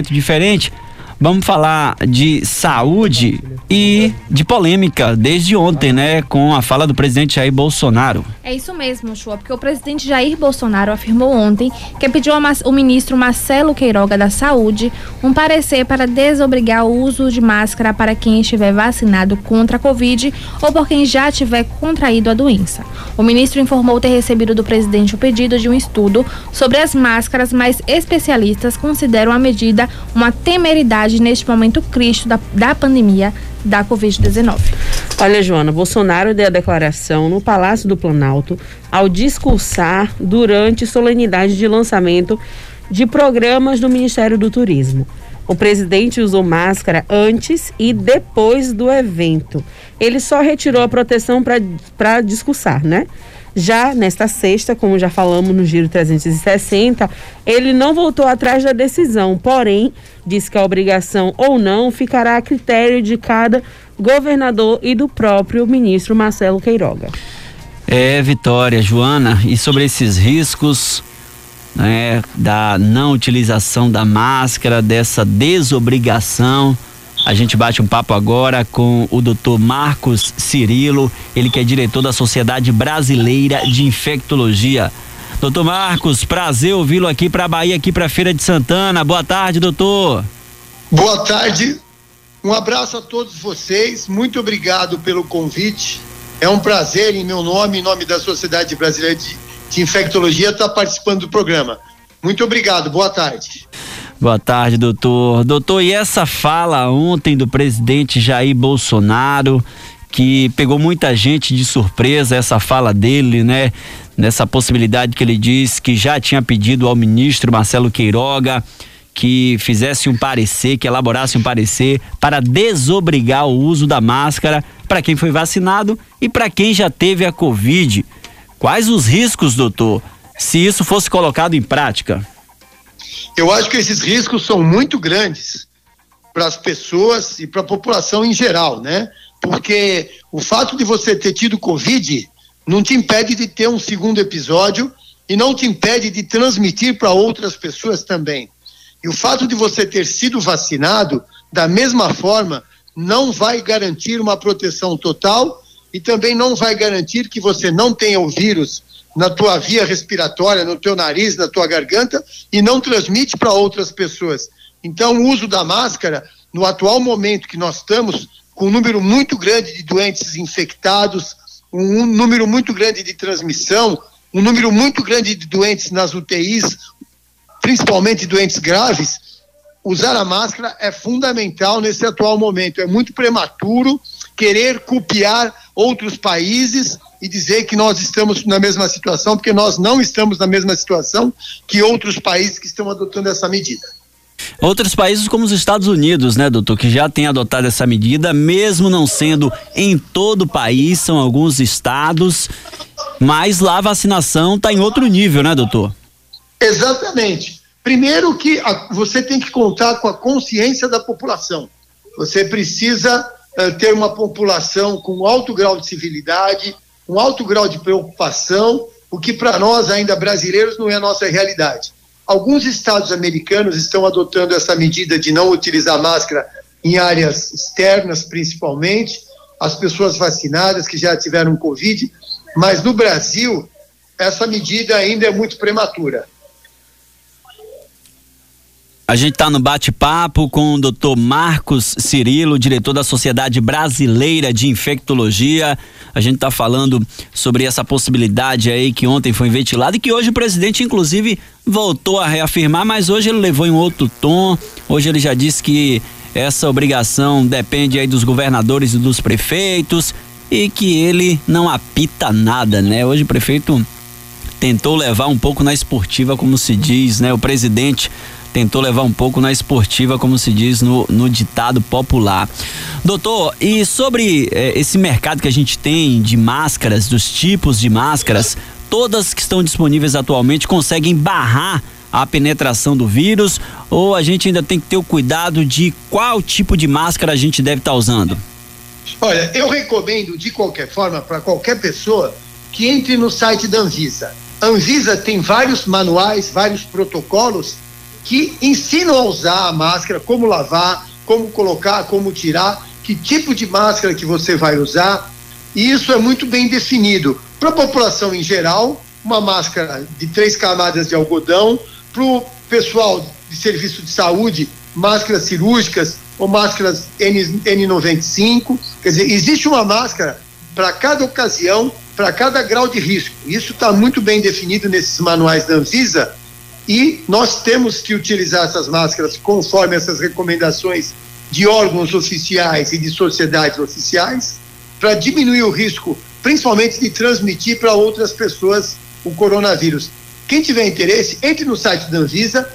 diferente. Vamos falar de saúde e de polêmica desde ontem, né? Com a fala do presidente Jair Bolsonaro. É isso mesmo, Chua, porque o presidente Jair Bolsonaro afirmou ontem que pediu ao ministro Marcelo Queiroga da Saúde um parecer para desobrigar o uso de máscara para quem estiver vacinado contra a Covid ou por quem já tiver contraído a doença. O ministro informou ter recebido do presidente o pedido de um estudo sobre as máscaras, mas especialistas consideram a medida uma temeridade neste momento crítico da, da pandemia da Covid-19. Olha, Joana, Bolsonaro deu a declaração no Palácio do Planalto ao discursar durante solenidade de lançamento de programas do Ministério do Turismo. O presidente usou máscara antes e depois do evento. Ele só retirou a proteção para discursar, né? Já nesta sexta, como já falamos no Giro 360, ele não voltou atrás da decisão, porém, disse que a obrigação ou não ficará a critério de cada governador e do próprio ministro Marcelo Queiroga. É, Vitória, Joana, e sobre esses riscos né, da não utilização da máscara, dessa desobrigação a gente bate um papo agora com o Dr. Marcos Cirilo, ele que é diretor da Sociedade Brasileira de Infectologia. Doutor Marcos, prazer ouvi-lo aqui para a Bahia, aqui para Feira de Santana. Boa tarde, doutor. Boa tarde. Um abraço a todos vocês. Muito obrigado pelo convite. É um prazer, em meu nome, em nome da Sociedade Brasileira de, de Infectologia, estar participando do programa. Muito obrigado. Boa tarde. Boa tarde, doutor. Doutor, e essa fala ontem do presidente Jair Bolsonaro, que pegou muita gente de surpresa, essa fala dele, né? Nessa possibilidade que ele disse que já tinha pedido ao ministro Marcelo Queiroga que fizesse um parecer, que elaborasse um parecer para desobrigar o uso da máscara para quem foi vacinado e para quem já teve a Covid. Quais os riscos, doutor, se isso fosse colocado em prática? Eu acho que esses riscos são muito grandes para as pessoas e para a população em geral, né? Porque o fato de você ter tido Covid não te impede de ter um segundo episódio e não te impede de transmitir para outras pessoas também. E o fato de você ter sido vacinado, da mesma forma, não vai garantir uma proteção total e também não vai garantir que você não tenha o vírus na tua via respiratória, no teu nariz, na tua garganta e não transmite para outras pessoas. Então, o uso da máscara, no atual momento que nós estamos, com um número muito grande de doentes infectados, um número muito grande de transmissão, um número muito grande de doentes nas UTIs, principalmente doentes graves, usar a máscara é fundamental nesse atual momento. É muito prematuro querer copiar outros países e dizer que nós estamos na mesma situação, porque nós não estamos na mesma situação que outros países que estão adotando essa medida. Outros países como os Estados Unidos, né, doutor, que já têm adotado essa medida, mesmo não sendo em todo o país, são alguns estados, mas lá a vacinação está em outro nível, né, doutor? Exatamente. Primeiro que a, você tem que contar com a consciência da população. Você precisa ter uma população com alto grau de civilidade, um alto grau de preocupação, o que para nós, ainda brasileiros, não é a nossa realidade. Alguns estados americanos estão adotando essa medida de não utilizar máscara em áreas externas, principalmente, as pessoas vacinadas que já tiveram Covid, mas no Brasil, essa medida ainda é muito prematura. A gente está no bate-papo com o Dr. Marcos Cirilo, diretor da Sociedade Brasileira de Infectologia. A gente está falando sobre essa possibilidade aí que ontem foi ventilada e que hoje o presidente, inclusive, voltou a reafirmar, mas hoje ele levou em outro tom. Hoje ele já disse que essa obrigação depende aí dos governadores e dos prefeitos e que ele não apita nada, né? Hoje o prefeito tentou levar um pouco na esportiva, como se diz, né? O presidente tentou levar um pouco na esportiva, como se diz no, no ditado popular. Doutor, e sobre eh, esse mercado que a gente tem de máscaras, dos tipos de máscaras, todas que estão disponíveis atualmente conseguem barrar a penetração do vírus ou a gente ainda tem que ter o cuidado de qual tipo de máscara a gente deve estar tá usando? Olha, eu recomendo de qualquer forma para qualquer pessoa que entre no site da Anvisa. A Anvisa tem vários manuais, vários protocolos que ensinam a usar a máscara, como lavar, como colocar, como tirar, que tipo de máscara que você vai usar. E isso é muito bem definido. Para a população em geral, uma máscara de três camadas de algodão. Para o pessoal de serviço de saúde, máscaras cirúrgicas ou máscaras N, N95. Quer dizer, existe uma máscara para cada ocasião, para cada grau de risco. Isso está muito bem definido nesses manuais da Anvisa e nós temos que utilizar essas máscaras conforme essas recomendações de órgãos oficiais e de sociedades oficiais para diminuir o risco, principalmente de transmitir para outras pessoas o coronavírus. Quem tiver interesse, entre no site da Anvisa,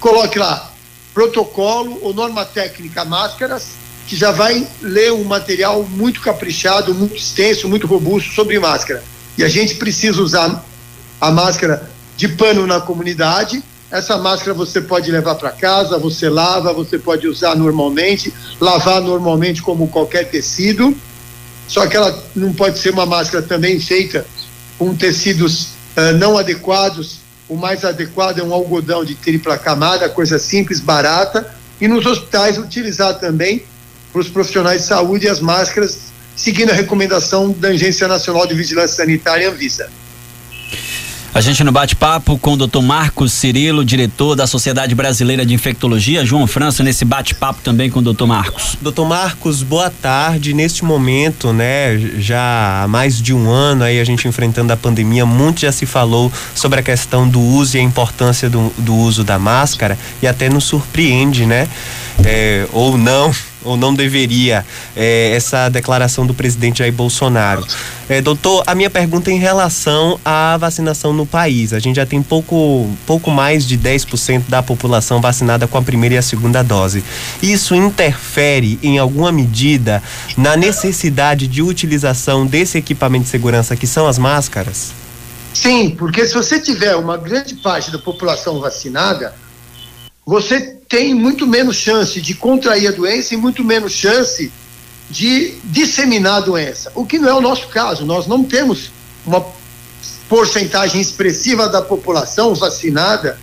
coloque lá protocolo ou norma técnica máscaras, que já vai ler um material muito caprichado, muito extenso, muito robusto sobre máscara. E a gente precisa usar a máscara de pano na comunidade. Essa máscara você pode levar para casa, você lava, você pode usar normalmente, lavar normalmente como qualquer tecido. Só que ela não pode ser uma máscara também feita com tecidos uh, não adequados. O mais adequado é um algodão de tripla camada, coisa simples, barata. E nos hospitais utilizar também para os profissionais de saúde as máscaras, seguindo a recomendação da Agência Nacional de Vigilância Sanitária, Anvisa. A gente no bate-papo com o Dr. Marcos Cirilo, diretor da Sociedade Brasileira de Infectologia, João França, nesse bate-papo também com o Dr. Marcos. Dr. Marcos, boa tarde. Neste momento, né, já há mais de um ano aí a gente enfrentando a pandemia, muito já se falou sobre a questão do uso e a importância do, do uso da máscara e até nos surpreende, né? É, ou não, ou não deveria é, essa declaração do presidente Jair Bolsonaro. É, doutor, a minha pergunta é em relação à vacinação no país. A gente já tem pouco, pouco mais de 10% da população vacinada com a primeira e a segunda dose. Isso interfere em alguma medida na necessidade de utilização desse equipamento de segurança que são as máscaras? Sim, porque se você tiver uma grande parte da população vacinada, você tem muito menos chance de contrair a doença e muito menos chance de disseminar a doença. O que não é o nosso caso. Nós não temos uma porcentagem expressiva da população vacinada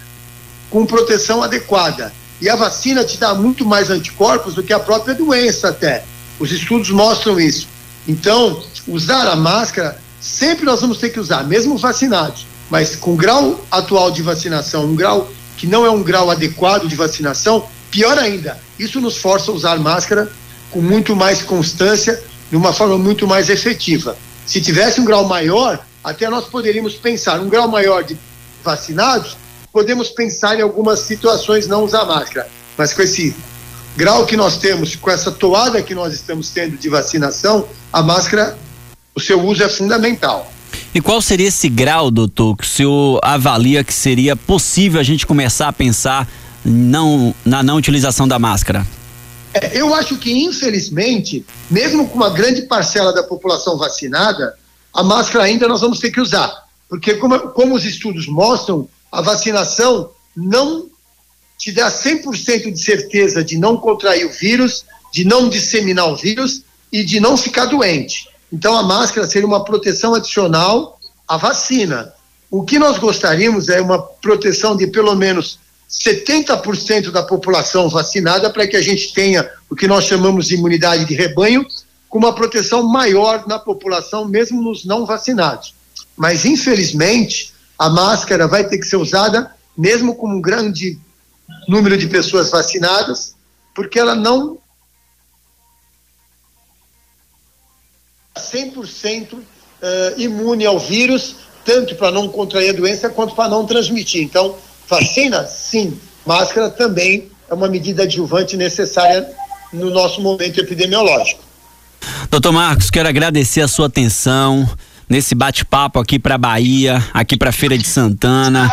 com proteção adequada. E a vacina te dá muito mais anticorpos do que a própria doença, até. Os estudos mostram isso. Então, usar a máscara, sempre nós vamos ter que usar, mesmo vacinados. Mas com o grau atual de vacinação, um grau que não é um grau adequado de vacinação, pior ainda, isso nos força a usar máscara com muito mais constância, de uma forma muito mais efetiva. Se tivesse um grau maior, até nós poderíamos pensar, um grau maior de vacinados, podemos pensar em algumas situações não usar máscara. Mas com esse grau que nós temos, com essa toada que nós estamos tendo de vacinação, a máscara, o seu uso é fundamental. E qual seria esse grau, doutor, que o senhor avalia que seria possível a gente começar a pensar não, na não utilização da máscara? É, eu acho que, infelizmente, mesmo com uma grande parcela da população vacinada, a máscara ainda nós vamos ter que usar. Porque, como, como os estudos mostram, a vacinação não te dá 100% de certeza de não contrair o vírus, de não disseminar o vírus e de não ficar doente. Então, a máscara seria uma proteção adicional à vacina. O que nós gostaríamos é uma proteção de pelo menos 70% da população vacinada para que a gente tenha o que nós chamamos de imunidade de rebanho, com uma proteção maior na população, mesmo nos não vacinados. Mas, infelizmente, a máscara vai ter que ser usada mesmo com um grande número de pessoas vacinadas, porque ela não 100% uh, imune ao vírus, tanto para não contrair a doença quanto para não transmitir. Então, vacina, sim. Máscara também é uma medida adjuvante necessária no nosso momento epidemiológico. Doutor Marcos, quero agradecer a sua atenção nesse bate-papo aqui para Bahia, aqui para Feira de Santana,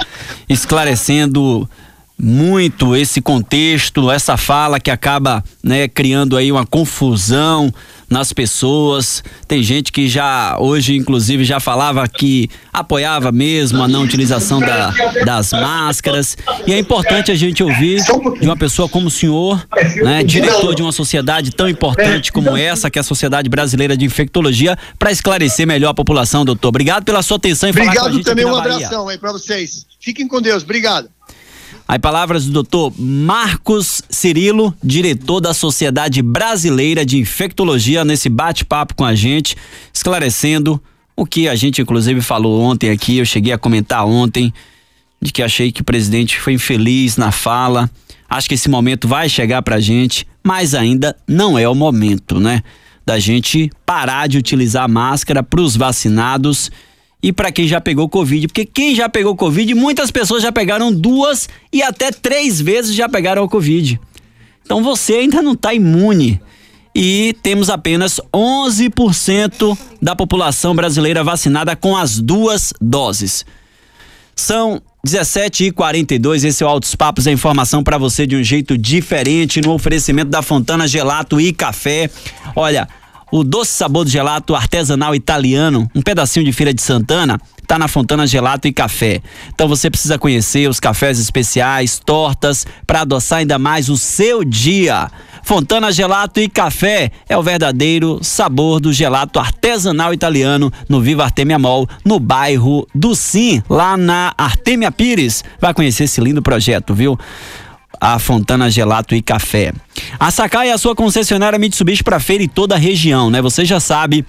esclarecendo muito esse contexto, essa fala que acaba né, criando aí uma confusão nas pessoas. Tem gente que já hoje, inclusive, já falava que apoiava mesmo a não utilização da, das máscaras. E é importante a gente ouvir de uma pessoa como o senhor, né, diretor de uma sociedade tão importante como essa, que é a Sociedade Brasileira de Infectologia, para esclarecer melhor a população, doutor. Obrigado pela sua atenção e Obrigado também, um abração aí para vocês. Fiquem com Deus. Obrigado. Aí palavras do doutor Marcos Cirilo, diretor da Sociedade Brasileira de Infectologia, nesse bate-papo com a gente, esclarecendo o que a gente inclusive falou ontem aqui, eu cheguei a comentar ontem, de que achei que o presidente foi infeliz na fala. Acho que esse momento vai chegar pra gente, mas ainda não é o momento, né? Da gente parar de utilizar máscara para os vacinados e para quem já pegou Covid. Porque quem já pegou Covid, muitas pessoas já pegaram duas e até três vezes já pegaram o Covid. Então você ainda não está imune. E temos apenas 11% da população brasileira vacinada com as duas doses. São 17 e 42 esse é o Altos Papos, a informação para você de um jeito diferente no oferecimento da Fontana Gelato e Café. Olha, o doce sabor do gelato artesanal italiano, um pedacinho de Feira de Santana, tá na Fontana Gelato e Café. Então você precisa conhecer os cafés especiais, tortas, para adoçar ainda mais o seu dia. Fontana Gelato e Café é o verdadeiro sabor do gelato artesanal italiano no Viva Artemia Mall, no bairro do Sim, lá na Artemia Pires. Vai conhecer esse lindo projeto, viu? A Fontana Gelato e Café. A Sakai é a sua concessionária Mitsubishi para feira e toda a região, né? Você já sabe